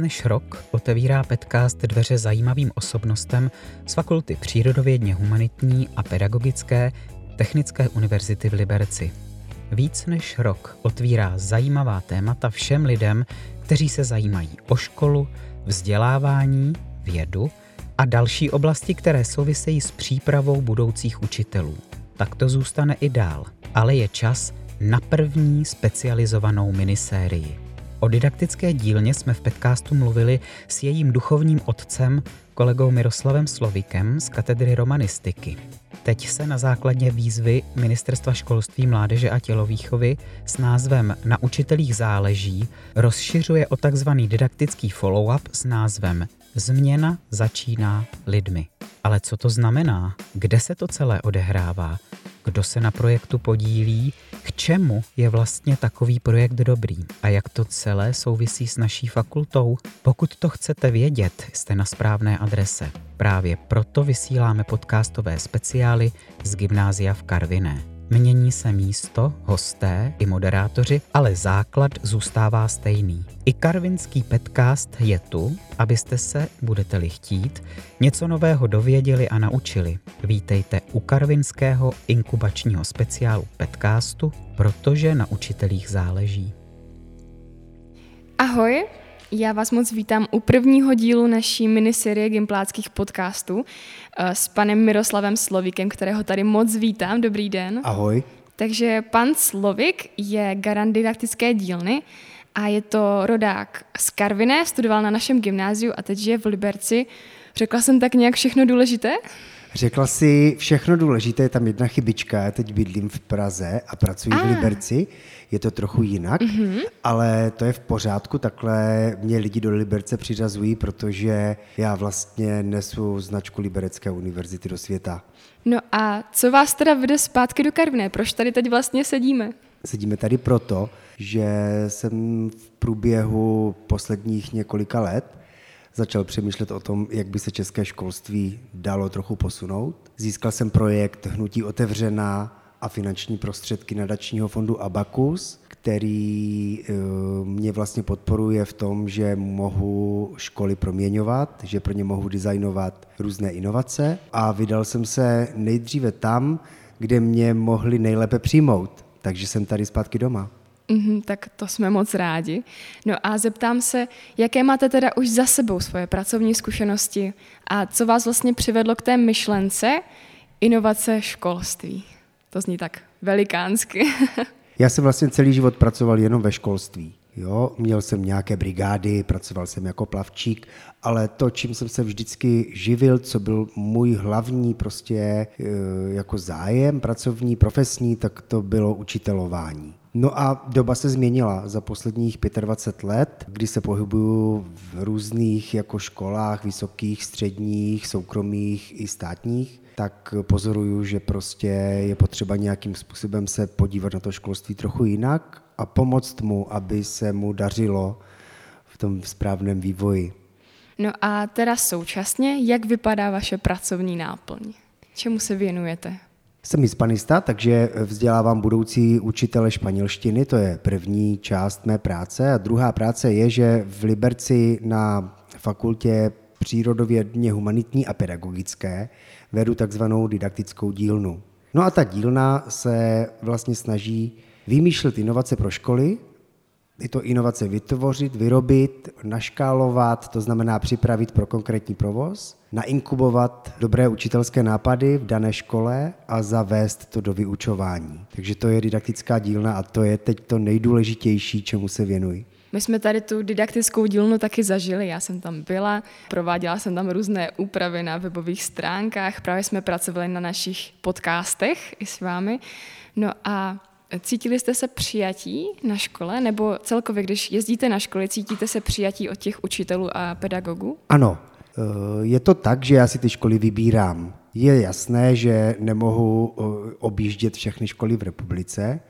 Než rok otevírá Petcast dveře zajímavým osobnostem z Fakulty přírodovědně humanitní a pedagogické Technické univerzity v Liberci. Víc než rok otvírá zajímavá témata všem lidem, kteří se zajímají o školu, vzdělávání, vědu a další oblasti, které souvisejí s přípravou budoucích učitelů. Tak to zůstane i dál, ale je čas na první specializovanou minisérii. O didaktické dílně jsme v podcastu mluvili s jejím duchovním otcem, kolegou Miroslavem Slovikem z katedry romanistiky. Teď se na základně výzvy Ministerstva školství, mládeže a tělovýchovy s názvem Na učitelích záleží rozšiřuje o takzvaný didaktický follow-up s názvem Změna začíná lidmi. Ale co to znamená? Kde se to celé odehrává? Kdo se na projektu podílí? K čemu je vlastně takový projekt dobrý? A jak to celé souvisí s naší fakultou? Pokud to chcete vědět, jste na správné adrese. Právě proto vysíláme podcastové speciály z Gymnázia v Karviné. Mění se místo, hosté i moderátoři, ale základ zůstává stejný. I karvinský podcast je tu, abyste se, budete-li chtít, něco nového dověděli a naučili. Vítejte u karvinského inkubačního speciálu podcastu, protože na učitelích záleží. Ahoj, já vás moc vítám u prvního dílu naší miniserie Gimpláckých podcastů eh, s panem Miroslavem Slovíkem, kterého tady moc vítám. Dobrý den. Ahoj. Takže pan Slovik je garant didaktické dílny a je to rodák z Karviné, studoval na našem gymnáziu a teď žije v Liberci. Řekla jsem tak nějak všechno důležité? Řekla si všechno důležité, je tam jedna chybička, já teď bydlím v Praze a pracuji ah. v Liberci, je to trochu jinak, mm-hmm. ale to je v pořádku, takhle mě lidi do Liberce přiřazují, protože já vlastně nesu značku Liberecké univerzity do světa. No a co vás teda vede zpátky do Karviné? Proč tady teď vlastně sedíme? Sedíme tady proto, že jsem v průběhu posledních několika let začal přemýšlet o tom, jak by se české školství dalo trochu posunout. Získal jsem projekt Hnutí otevřená a finanční prostředky nadačního fondu Abacus, který eh, mě vlastně podporuje v tom, že mohu školy proměňovat, že pro ně mohu designovat různé inovace a vydal jsem se nejdříve tam, kde mě mohli nejlépe přijmout. Takže jsem tady zpátky doma. Mm-hmm, tak to jsme moc rádi. No a zeptám se, jaké máte teda už za sebou svoje pracovní zkušenosti a co vás vlastně přivedlo k té myšlence inovace školství? To zní tak velikánsky. Já jsem vlastně celý život pracoval jenom ve školství. Jo, měl jsem nějaké brigády, pracoval jsem jako plavčík, ale to, čím jsem se vždycky živil, co byl můj hlavní prostě e, jako zájem pracovní, profesní, tak to bylo učitelování. No a doba se změnila za posledních 25 let, kdy se pohybuju v různých jako školách, vysokých, středních, soukromých i státních, tak pozoruju, že prostě je potřeba nějakým způsobem se podívat na to školství trochu jinak a pomoct mu, aby se mu dařilo v tom správném vývoji. No a teda současně, jak vypadá vaše pracovní náplň? Čemu se věnujete? Jsem hispanista, takže vzdělávám budoucí učitele španělštiny, to je první část mé práce. A druhá práce je, že v Liberci na fakultě přírodovědně humanitní a pedagogické vedu takzvanou didaktickou dílnu. No a ta dílna se vlastně snaží vymýšlet inovace pro školy, tyto inovace vytvořit, vyrobit, naškálovat, to znamená připravit pro konkrétní provoz, nainkubovat dobré učitelské nápady v dané škole a zavést to do vyučování. Takže to je didaktická dílna a to je teď to nejdůležitější, čemu se věnuji. My jsme tady tu didaktickou dílnu taky zažili, já jsem tam byla, prováděla jsem tam různé úpravy na webových stránkách, právě jsme pracovali na našich podcastech i s vámi. No a Cítili jste se přijatí na škole, nebo celkově, když jezdíte na školy, cítíte se přijatí od těch učitelů a pedagogů? Ano, eh, je to tak, že já si ty školy vybírám. Je jasné, že nemohu eh, objíždět všechny školy v republice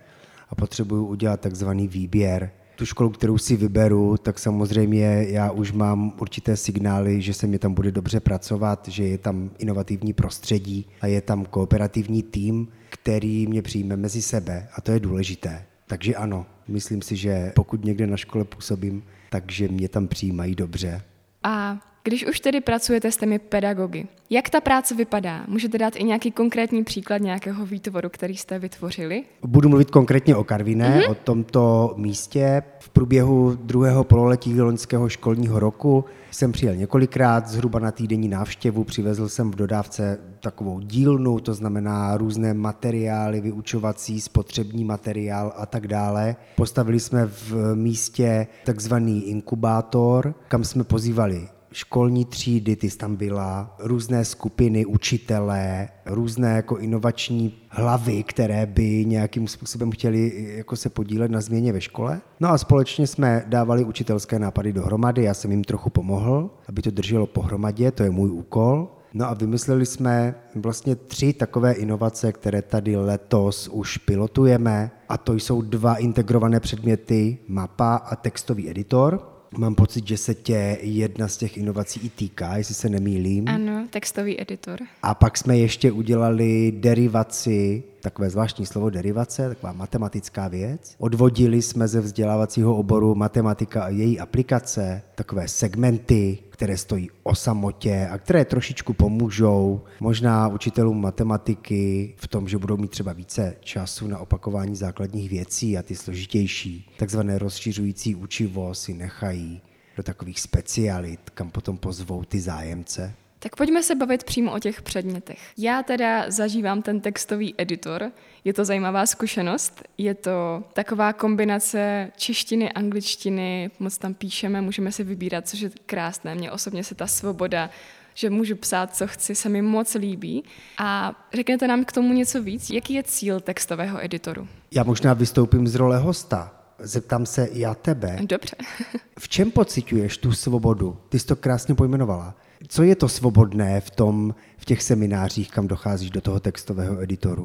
a potřebuju udělat takzvaný výběr tu školu, kterou si vyberu, tak samozřejmě já už mám určité signály, že se mě tam bude dobře pracovat, že je tam inovativní prostředí a je tam kooperativní tým, který mě přijme mezi sebe a to je důležité. Takže ano, myslím si, že pokud někde na škole působím, takže mě tam přijímají dobře. A když už tedy pracujete s těmi pedagogy, jak ta práce vypadá? Můžete dát i nějaký konkrétní příklad nějakého výtvoru, který jste vytvořili? Budu mluvit konkrétně o Karviné, mm-hmm. o tomto místě. V průběhu druhého pololetí loňského školního roku jsem přijel několikrát, zhruba na týdenní návštěvu, přivezl jsem v dodávce takovou dílnu, to znamená různé materiály, vyučovací, spotřební materiál a tak dále. Postavili jsme v místě takzvaný inkubátor, kam jsme pozývali školní třídy, ty tam byla, různé skupiny, učitelé, různé jako inovační hlavy, které by nějakým způsobem chtěli jako se podílet na změně ve škole. No a společně jsme dávali učitelské nápady dohromady, já jsem jim trochu pomohl, aby to drželo pohromadě, to je můj úkol. No a vymysleli jsme vlastně tři takové inovace, které tady letos už pilotujeme a to jsou dva integrované předměty, mapa a textový editor. Mám pocit, že se tě jedna z těch inovací i týká, jestli se nemýlím. Ano, textový editor. A pak jsme ještě udělali derivaci, takové zvláštní slovo derivace, taková matematická věc. Odvodili jsme ze vzdělávacího oboru matematika a její aplikace, takové segmenty, které stojí o samotě a které trošičku pomůžou možná učitelům matematiky v tom, že budou mít třeba více času na opakování základních věcí a ty složitější, takzvané rozšiřující učivo si nechají do takových specialit, kam potom pozvou ty zájemce. Tak pojďme se bavit přímo o těch předmětech. Já teda zažívám ten textový editor. Je to zajímavá zkušenost. Je to taková kombinace češtiny, angličtiny, moc tam píšeme, můžeme si vybírat, což je krásné. Mně osobně se ta svoboda že můžu psát, co chci, se mi moc líbí. A řeknete nám k tomu něco víc? Jaký je cíl textového editoru? Já možná vystoupím z role hosta. Zeptám se já tebe. Dobře. v čem pocituješ tu svobodu? Ty jsi to krásně pojmenovala. Co je to svobodné v, tom, v těch seminářích, kam docházíš do toho textového editoru?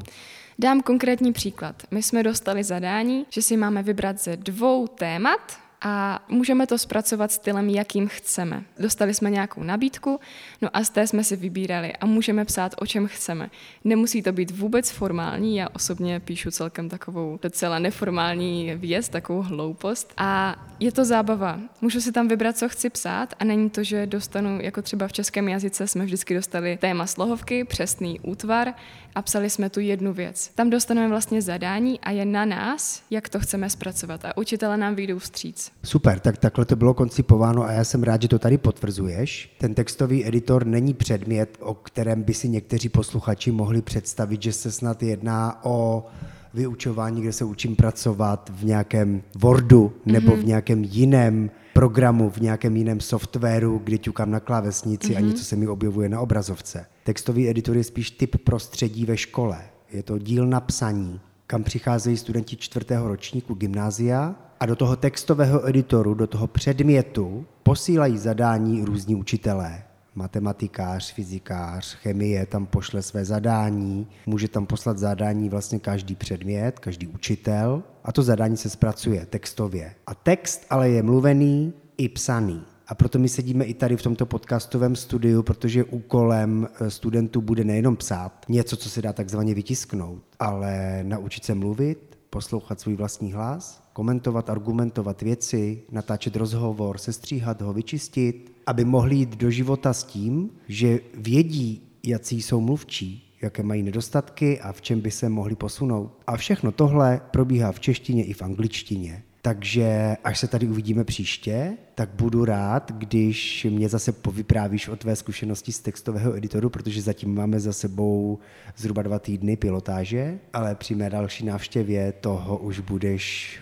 Dám konkrétní příklad. My jsme dostali zadání, že si máme vybrat ze dvou témat, a můžeme to zpracovat stylem, jakým chceme. Dostali jsme nějakou nabídku, no a z té jsme si vybírali a můžeme psát, o čem chceme. Nemusí to být vůbec formální, já osobně píšu celkem takovou docela neformální věc, takovou hloupost a je to zábava. Můžu si tam vybrat, co chci psát a není to, že dostanu, jako třeba v českém jazyce jsme vždycky dostali téma slohovky, přesný útvar a psali jsme tu jednu věc. Tam dostaneme vlastně zadání a je na nás, jak to chceme zpracovat a učitele nám vyjdou vstříc. Super, tak takhle to bylo koncipováno a já jsem rád, že to tady potvrzuješ. Ten textový editor není předmět, o kterém by si někteří posluchači mohli představit, že se snad jedná o vyučování, kde se učím pracovat v nějakém Wordu nebo mm-hmm. v nějakém jiném programu, v nějakém jiném softwaru, kde ťukám na klávesnici mm-hmm. a mhm. něco se mi objevuje na obrazovce. Textový editor je spíš typ prostředí ve škole. Je to díl na psaní, kam přicházejí studenti čtvrtého ročníku gymnázia a do toho textového editoru, do toho předmětu posílají zadání různí učitelé. Matematikář, fyzikář, chemie tam pošle své zadání, může tam poslat zadání vlastně každý předmět, každý učitel a to zadání se zpracuje textově. A text ale je mluvený i psaný. A proto my sedíme i tady v tomto podcastovém studiu, protože úkolem eh, studentů bude nejenom psát něco, co se dá takzvaně vytisknout, ale naučit se mluvit, poslouchat svůj vlastní hlas, komentovat, argumentovat věci, natáčet rozhovor, sestříhat ho, vyčistit, aby mohli jít do života s tím, že vědí, jaký jsou mluvčí, jaké mají nedostatky a v čem by se mohli posunout. A všechno tohle probíhá v češtině i v angličtině. Takže až se tady uvidíme příště, tak budu rád, když mě zase povyprávíš o tvé zkušenosti z textového editoru, protože zatím máme za sebou zhruba dva týdny pilotáže, ale při mé další návštěvě toho už budeš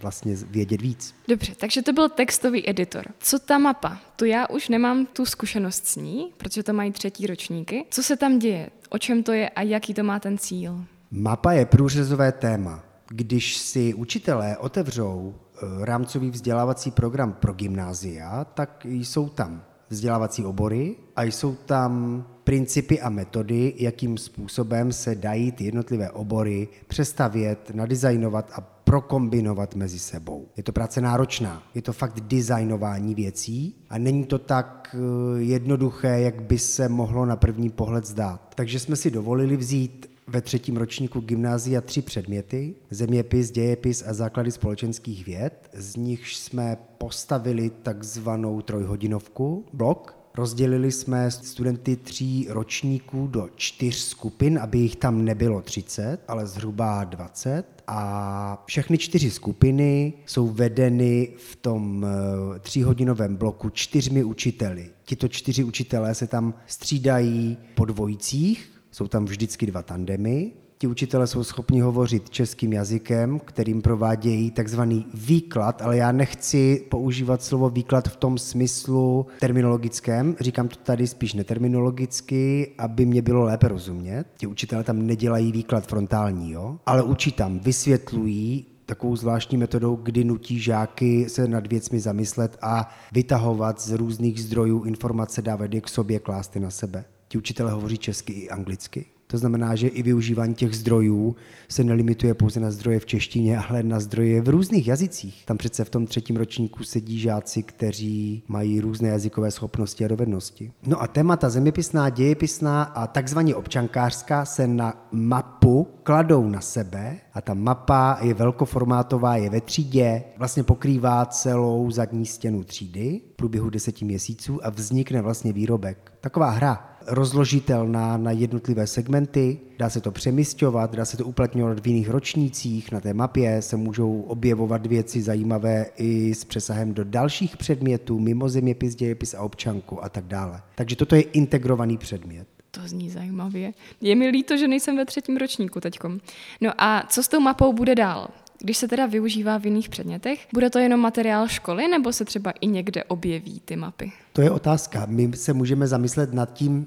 vlastně vědět víc. Dobře, takže to byl textový editor. Co ta mapa? To já už nemám tu zkušenost s ní, protože to mají třetí ročníky. Co se tam děje? O čem to je a jaký to má ten cíl? Mapa je průřezové téma. Když si učitelé otevřou eh, rámcový vzdělávací program pro gymnázia, tak jsou tam vzdělávací obory a jsou tam principy a metody, jakým způsobem se dají ty jednotlivé obory přestavět, nadizajnovat a prokombinovat mezi sebou. Je to práce náročná, je to fakt designování věcí a není to tak eh, jednoduché, jak by se mohlo na první pohled zdát. Takže jsme si dovolili vzít ve třetím ročníku gymnázia tři předměty, zeměpis, dějepis a základy společenských věd. Z nich jsme postavili takzvanou trojhodinovku, blok, Rozdělili jsme studenty tří ročníků do čtyř skupin, aby jich tam nebylo 30, ale zhruba 20. A všechny čtyři skupiny jsou vedeny v tom eh, tříhodinovém bloku čtyřmi učiteli. Tito čtyři učitelé se tam střídají po dvojicích, jsou tam vždycky dva tandemy ti učitelé jsou schopni hovořit českým jazykem, kterým provádějí takzvaný výklad, ale já nechci používat slovo výklad v tom smyslu terminologickém, říkám to tady spíš neterminologicky, aby mě bylo lépe rozumět. Ti učitelé tam nedělají výklad frontální, jo? ale učí tam, vysvětlují takovou zvláštní metodou, kdy nutí žáky se nad věcmi zamyslet a vytahovat z různých zdrojů informace, dávat je k sobě, klást na sebe. Ti učitelé hovoří česky i anglicky. To znamená, že i využívání těch zdrojů se nelimituje pouze na zdroje v češtině, ale na zdroje v různých jazycích. Tam přece v tom třetím ročníku sedí žáci, kteří mají různé jazykové schopnosti a dovednosti. No a témata zeměpisná, dějepisná a takzvaně občankářská se na mapu kladou na sebe a ta mapa je velkoformátová, je ve třídě, vlastně pokrývá celou zadní stěnu třídy v průběhu deseti měsíců a vznikne vlastně výrobek. Taková hra rozložitelná na jednotlivé segmenty, dá se to přemysťovat, dá se to uplatňovat v jiných ročnících, na té mapě se můžou objevovat věci zajímavé i s přesahem do dalších předmětů, mimo zeměpis, dějepis a občanku a tak dále. Takže toto je integrovaný předmět. To zní zajímavě. Je mi líto, že nejsem ve třetím ročníku teďkom. No a co s tou mapou bude dál? Když se teda využívá v jiných předmětech, bude to jenom materiál školy nebo se třeba i někde objeví ty mapy? To je otázka. My se můžeme zamyslet nad tím,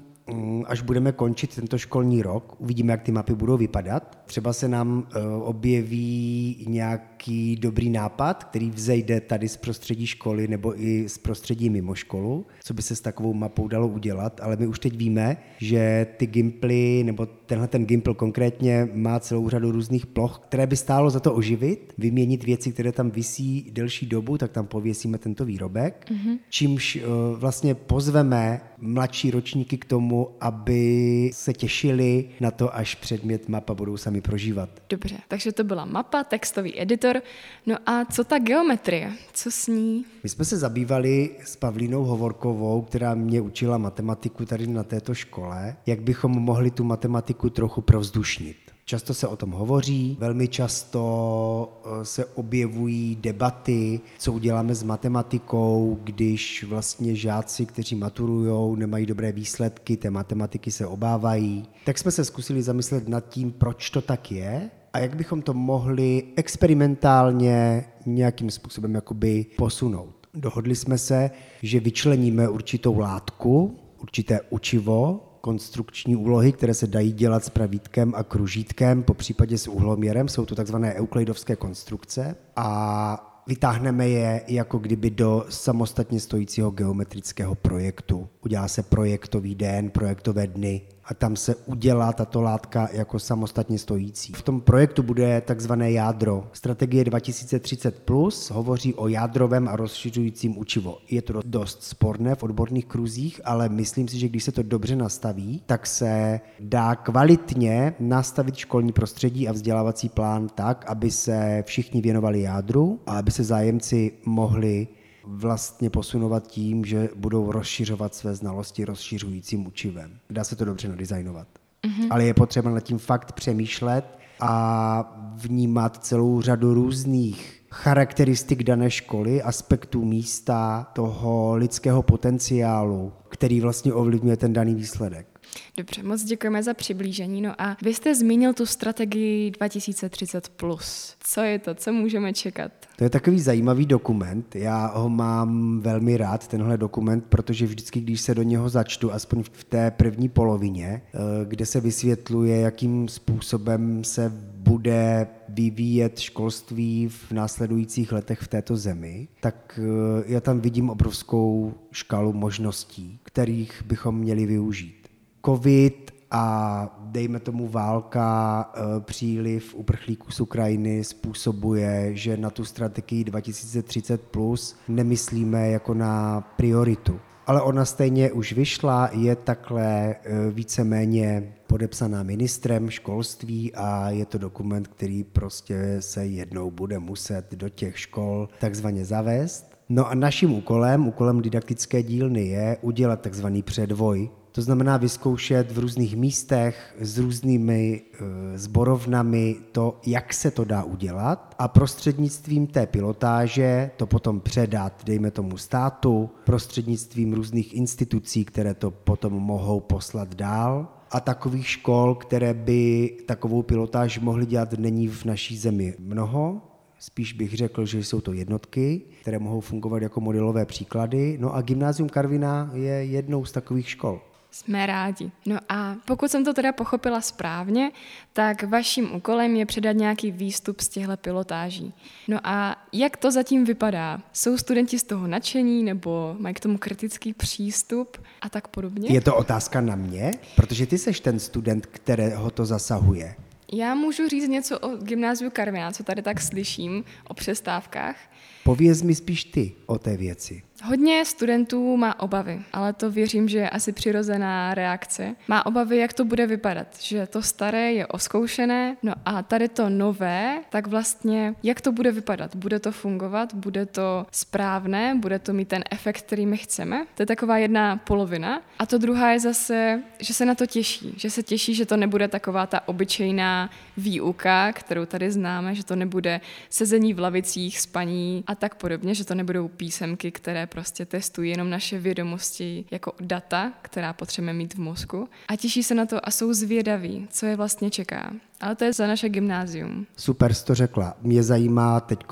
až budeme končit tento školní rok, uvidíme, jak ty mapy budou vypadat. Třeba se nám eh, objeví nějaký dobrý nápad, který vzejde tady z prostředí školy nebo i z prostředí mimo školu, co by se s takovou mapou dalo udělat, ale my už teď víme, že ty gimply nebo tenhle ten Gimpl konkrétně má celou řadu různých ploch, které by stálo za to oživit, vyměnit věci, které tam visí delší dobu, tak tam pověsíme tento výrobek, mm-hmm. čímž uh, vlastně pozveme mladší ročníky k tomu, aby se těšili na to, až předmět mapa budou sami prožívat. Dobře, takže to byla mapa, textový editor. No a co ta geometrie? Co s ní? My jsme se zabývali s Pavlínou Hovorkovou, která mě učila matematiku tady na této škole, jak bychom mohli tu matematiku matematiku trochu provzdušnit. Často se o tom hovoří, velmi často eh, se objevují debaty, co uděláme s matematikou, když vlastně žáci, kteří maturujou, nemají dobré výsledky, té matematiky se obávají. Tak jsme se zkusili zamyslet nad tím, proč to tak je a jak bychom to mohli experimentálně nějakým způsobem jakoby posunout. Dohodli jsme se, že vyčleníme určitou látku, určité učivo, konstrukční úlohy, které se dají dělat s pravítkem a kružítkem, po případě s uhloměrem. Jsou to takzvané euklidovské konstrukce a vytáhneme je jako kdyby do samostatně stojícího geometrického projektu. Udělá se projektový den, projektové dny, a tam se udělá tato látka jako samostatně stojící. V tom projektu bude takzvané jádro. Strategie 2030 plus hovoří o jádrovém a rozšiřujícím učivo. Je to dost sporné v odborných kruzích, ale myslím si, že když se to dobře nastaví, tak se dá kvalitně nastavit školní prostředí a vzdělávací plán tak, aby se všichni věnovali jádru a aby se zájemci mohli vlastně posunovat tím, že budou rozšiřovat své znalosti rozšiřujícím učivem. Dá se to dobře nadizajnovat. Mm-hmm. Ale je potřeba nad tím fakt přemýšlet a vnímat celou řadu různých charakteristik dané školy, aspektů místa, toho lidského potenciálu, který vlastně ovlivňuje ten daný výsledek. Dobře, moc děkujeme za přiblížení. No a vy jste zmínil tu strategii 2030+. Plus. Co je to? Co můžeme čekat? To je takový zajímavý dokument. Já ho mám velmi rád, tenhle dokument, protože vždycky, když se do něho začtu, aspoň v té první polovině, eh, kde se vysvětluje, jakým způsobem se bude vyvíjet školství v následujících letech v této zemi, tak eh, já tam vidím obrovskou škálu možností, kterých bychom měli využít covid a dejme tomu válka, e, příliv uprchlíků z Ukrajiny způsobuje, že na tu strategii 2030 plus nemyslíme jako na prioritu. ale ona stejně už vyšla, je takhle eh, víceméně podepsaná ministrem školství a je to dokument, který prostě se jednou bude muset do těch škol takzvaně zavést. No a naším úkolem, úkolem didaktické dílny je udělat takzvaný předvoj to znamená vyzkoušet v různých místech s různými e, zborovnami to, jak se to dá udělat a prostřednictvím té pilotáže to potom předat, dejme tomu státu, prostřednictvím různých institucí, které to potom mohou poslat dál a takových škol, které by takovou pilotáž mohly dělat, není v naší zemi mnoho. Spíš bych řekl, že jsou to jednotky, které mohou fungovat jako modelové příklady. No a Gymnázium Karvina je jednou z takových škol. Jsme rádi. No a pokud jsem to teda pochopila správně, tak vaším úkolem je předat nějaký výstup z těchto pilotáží. No a jak to zatím vypadá? Jsou studenti z toho nadšení nebo mají k tomu kritický přístup a tak podobně? Je to otázka na mě? Protože ty seš ten student, kterého to zasahuje. Já můžu říct něco o gymnáziu Karvina, co tady tak slyším o přestávkách. Pověz mi spíš ty o té věci. Hodně studentů má obavy, ale to věřím, že je asi přirozená reakce. Má obavy, jak to bude vypadat, že to staré je oskoušené, no a tady to nové, tak vlastně jak to bude vypadat? Bude to fungovat? Bude to správné? Bude to mít ten efekt, který my chceme? To je taková jedna polovina. A to druhá je zase, že se na to těší, že se těší, že to nebude taková ta obyčejná výuka, kterou tady známe, že to nebude sezení v lavicích, spaní a tak podobně, že to nebudou písemky, které prostě testují jenom naše vědomosti jako data, která potřebujeme mít v mozku a těší se na to a jsou zvědaví, co je vlastně čeká. Ale to je za naše gymnázium. Super jsi to řekla. Mě zajímá teď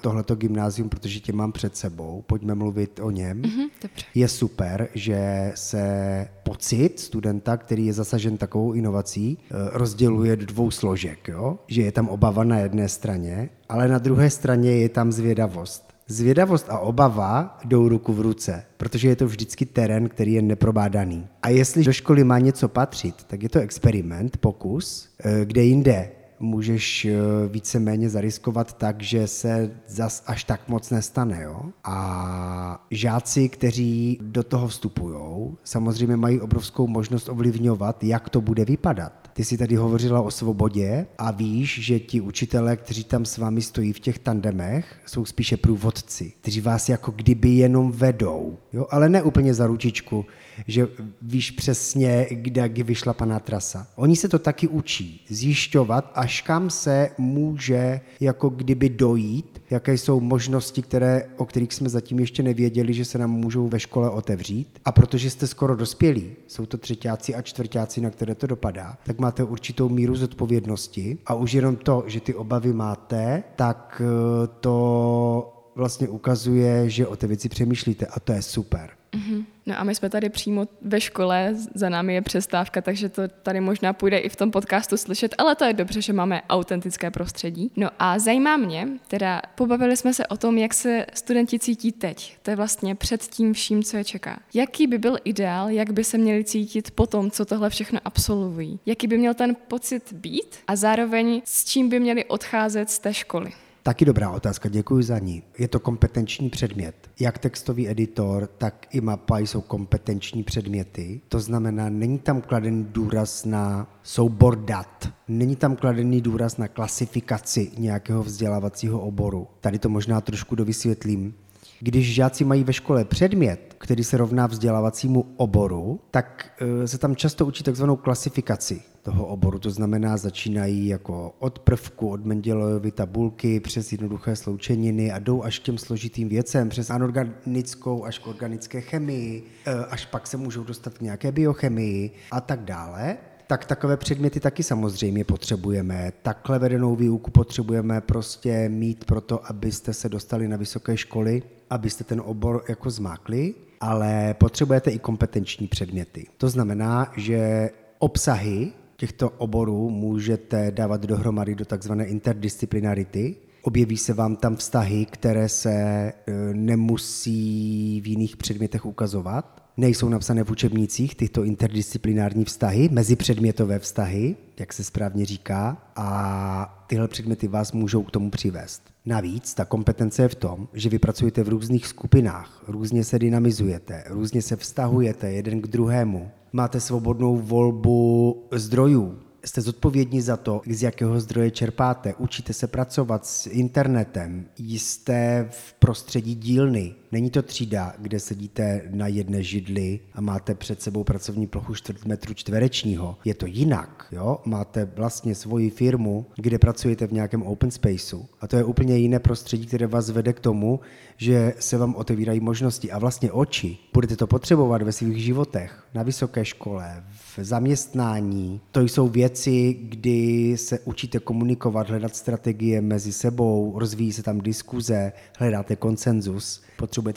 tohleto gymnázium, protože tě mám před sebou. Pojďme mluvit o něm. Mm-hmm, dobře. Je super, že se pocit studenta, který je zasažen takovou inovací, eh, rozděluje do dvou složek. Jo? Že je tam obava na jedné straně, ale na druhé straně je tam zvědavost. Zvědavost a obava jdou ruku v ruce, protože je to vždycky terén, který je neprobádaný. A jestli do školy má něco patřit, tak je to experiment, pokus, eh, kde jinde můžeš eh, víceméně zariskovat tak, že se zas až tak moc nestane. Jo? A žáci, kteří do toho vstupují, samozřejmě mají obrovskou možnost ovlivňovat, jak to bude vypadat. Ty jsi tady hovořila o svobodě a víš, že ti učitelé, kteří tam s vámi stojí v těch tandemech, jsou spíše průvodci, kteří vás jako kdyby jenom vedou, jo? ale ne úplně za ručičku, že víš přesně, kde vyšla paná trasa. Oni se to taky učí, zjišťovat, až kam se může jako kdyby dojít, jaké jsou možnosti, které, o kterých jsme zatím ještě nevěděli, že se nám můžou ve škole otevřít. A protože jste skoro dospělí, jsou to třetíáci a čtvrtáci, na které to dopadá, tak máte určitou míru zodpovědnosti a už jenom to, že ty obavy máte, tak eh, to vlastně ukazuje, že o té věci přemýšlíte a to je super. Mm-hmm. No a my jsme tady přímo ve škole, za námi je přestávka, takže to tady možná půjde i v tom podcastu slyšet, ale to je dobře, že máme autentické prostředí. No a zajímá mě, teda pobavili jsme se o tom, jak se studenti cítí teď. To je vlastně před tím vším, co je čeká. Jaký by byl ideál, jak by se měli cítit po tom, co tohle všechno absolvují? Jaký by měl ten pocit být a zároveň s čím by měli odcházet z té školy? Taky dobrá otázka, děkuji za ní. Je to kompetenční předmět. Jak textový editor, tak i mapa jsou kompetenční předměty. To znamená, není tam kladený důraz na soubor dat, není tam kladený důraz na klasifikaci nějakého vzdělávacího oboru. Tady to možná trošku dovysvětlím. Když žáci mají ve škole předmět, který se rovná vzdělávacímu oboru, tak e, se tam často učí takzvanou klasifikaci toho oboru. To znamená, začínají jako od prvku, od Mendelejovy tabulky přes jednoduché sloučeniny a jdou až k těm složitým věcem, přes anorganickou až k organické chemii, e, až pak se můžou dostat k nějaké biochemii a tak dále tak takové předměty taky samozřejmě potřebujeme. Takhle vedenou výuku potřebujeme prostě mít proto, abyste se dostali na vysoké školy, abyste ten obor jako zmákli, ale potřebujete i kompetenční předměty. To znamená, že obsahy těchto oborů můžete dávat dohromady do takzvané interdisciplinarity. Objeví se vám tam vztahy, které se e, nemusí v jiných předmětech ukazovat nejsou napsané v učebnicích tyto interdisciplinární vztahy, mezipředmětové vztahy, jak se správně říká, a tyhle předměty vás můžou k tomu přivést. Navíc ta kompetence je v tom, že vy pracujete v různých skupinách, různě se dynamizujete, různě se vztahujete jeden k druhému, máte svobodnou volbu zdrojů, jste zodpovědní za to, z jakého zdroje čerpáte, učíte se pracovat s internetem, jste v prostředí dílny, Není to třída, kde sedíte na jedné židli a máte před sebou pracovní plochu čtvrt metru čtverečního. Je to jinak, jo? Máte vlastně svoji firmu, kde pracujete v nějakém open spaceu a to je úplně jiné prostředí, které vás vede k tomu, že se vám otevírají možnosti a vlastně oči. Budete to potřebovat ve svých životech, na vysoké škole, v zaměstnání. To jsou věci, kdy se učíte komunikovat, hledat strategie mezi sebou, rozvíjí se tam diskuze, hledáte konsenzus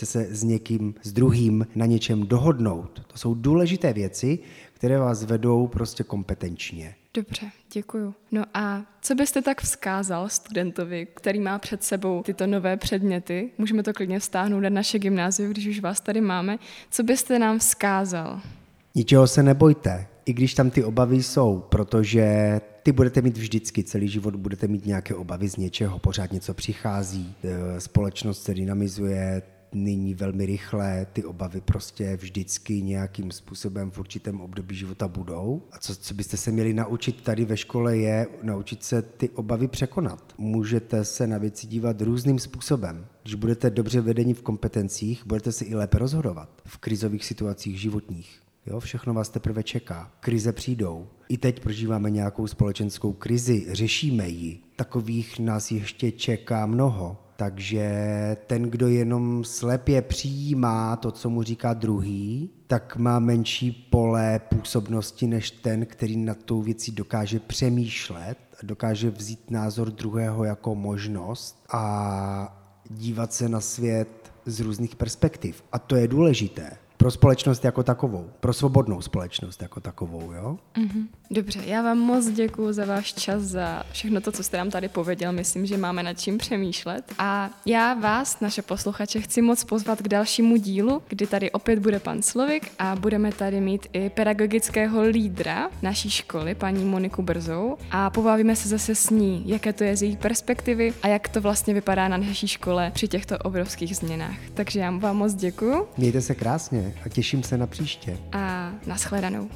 se s někým, s druhým na něčem dohodnout. To jsou důležité věci, které vás vedou prostě kompetenčně. Dobře, děkuju. No a co byste tak vzkázal studentovi, který má před sebou tyto nové předměty? Můžeme to klidně vztáhnout na naše gymnázium, když už vás tady máme. Co byste nám vzkázal? Ničeho se nebojte, i když tam ty obavy jsou, protože ty budete mít vždycky, celý život budete mít nějaké obavy z něčeho, pořád něco přichází, e, společnost se dynamizuje, nyní velmi rychle, ty obavy prostě vždycky nějakým způsobem v určitém období života budou. A co, co byste se měli naučit tady ve škole je naučit se ty obavy překonat. Můžete se na věci dívat různým způsobem. Když budete dobře vedeni v kompetencích, budete si i lépe rozhodovat v krizových situacích životních. Jo, všechno vás teprve čeká. Krize přijdou. I teď prožíváme nějakou společenskou krizi, řešíme ji. Takových nás ještě čeká mnoho. Takže ten, kdo jenom slepě přijímá to, co mu říká druhý, tak má menší pole působnosti než ten, který nad tou věcí dokáže přemýšlet, dokáže vzít názor druhého jako možnost a dívat se na svět z různých perspektiv. A to je důležité pro společnost jako takovou, pro svobodnou společnost jako takovou, jo? Mm-hmm. Dobře, já vám moc děkuji za váš čas, za všechno to, co jste nám tady pověděl. Myslím, že máme nad čím přemýšlet. A já vás, naše posluchače, chci moc pozvat k dalšímu dílu, kdy tady opět bude pan Slovik a budeme tady mít i pedagogického lídra naší školy, paní Moniku Brzou. A pobavíme se zase s ní, jaké to je z její perspektivy a jak to vlastně vypadá na naší škole při těchto obrovských změnách. Takže já vám moc děkuji. Mějte se krásně a těším se na příště. A nashledanou.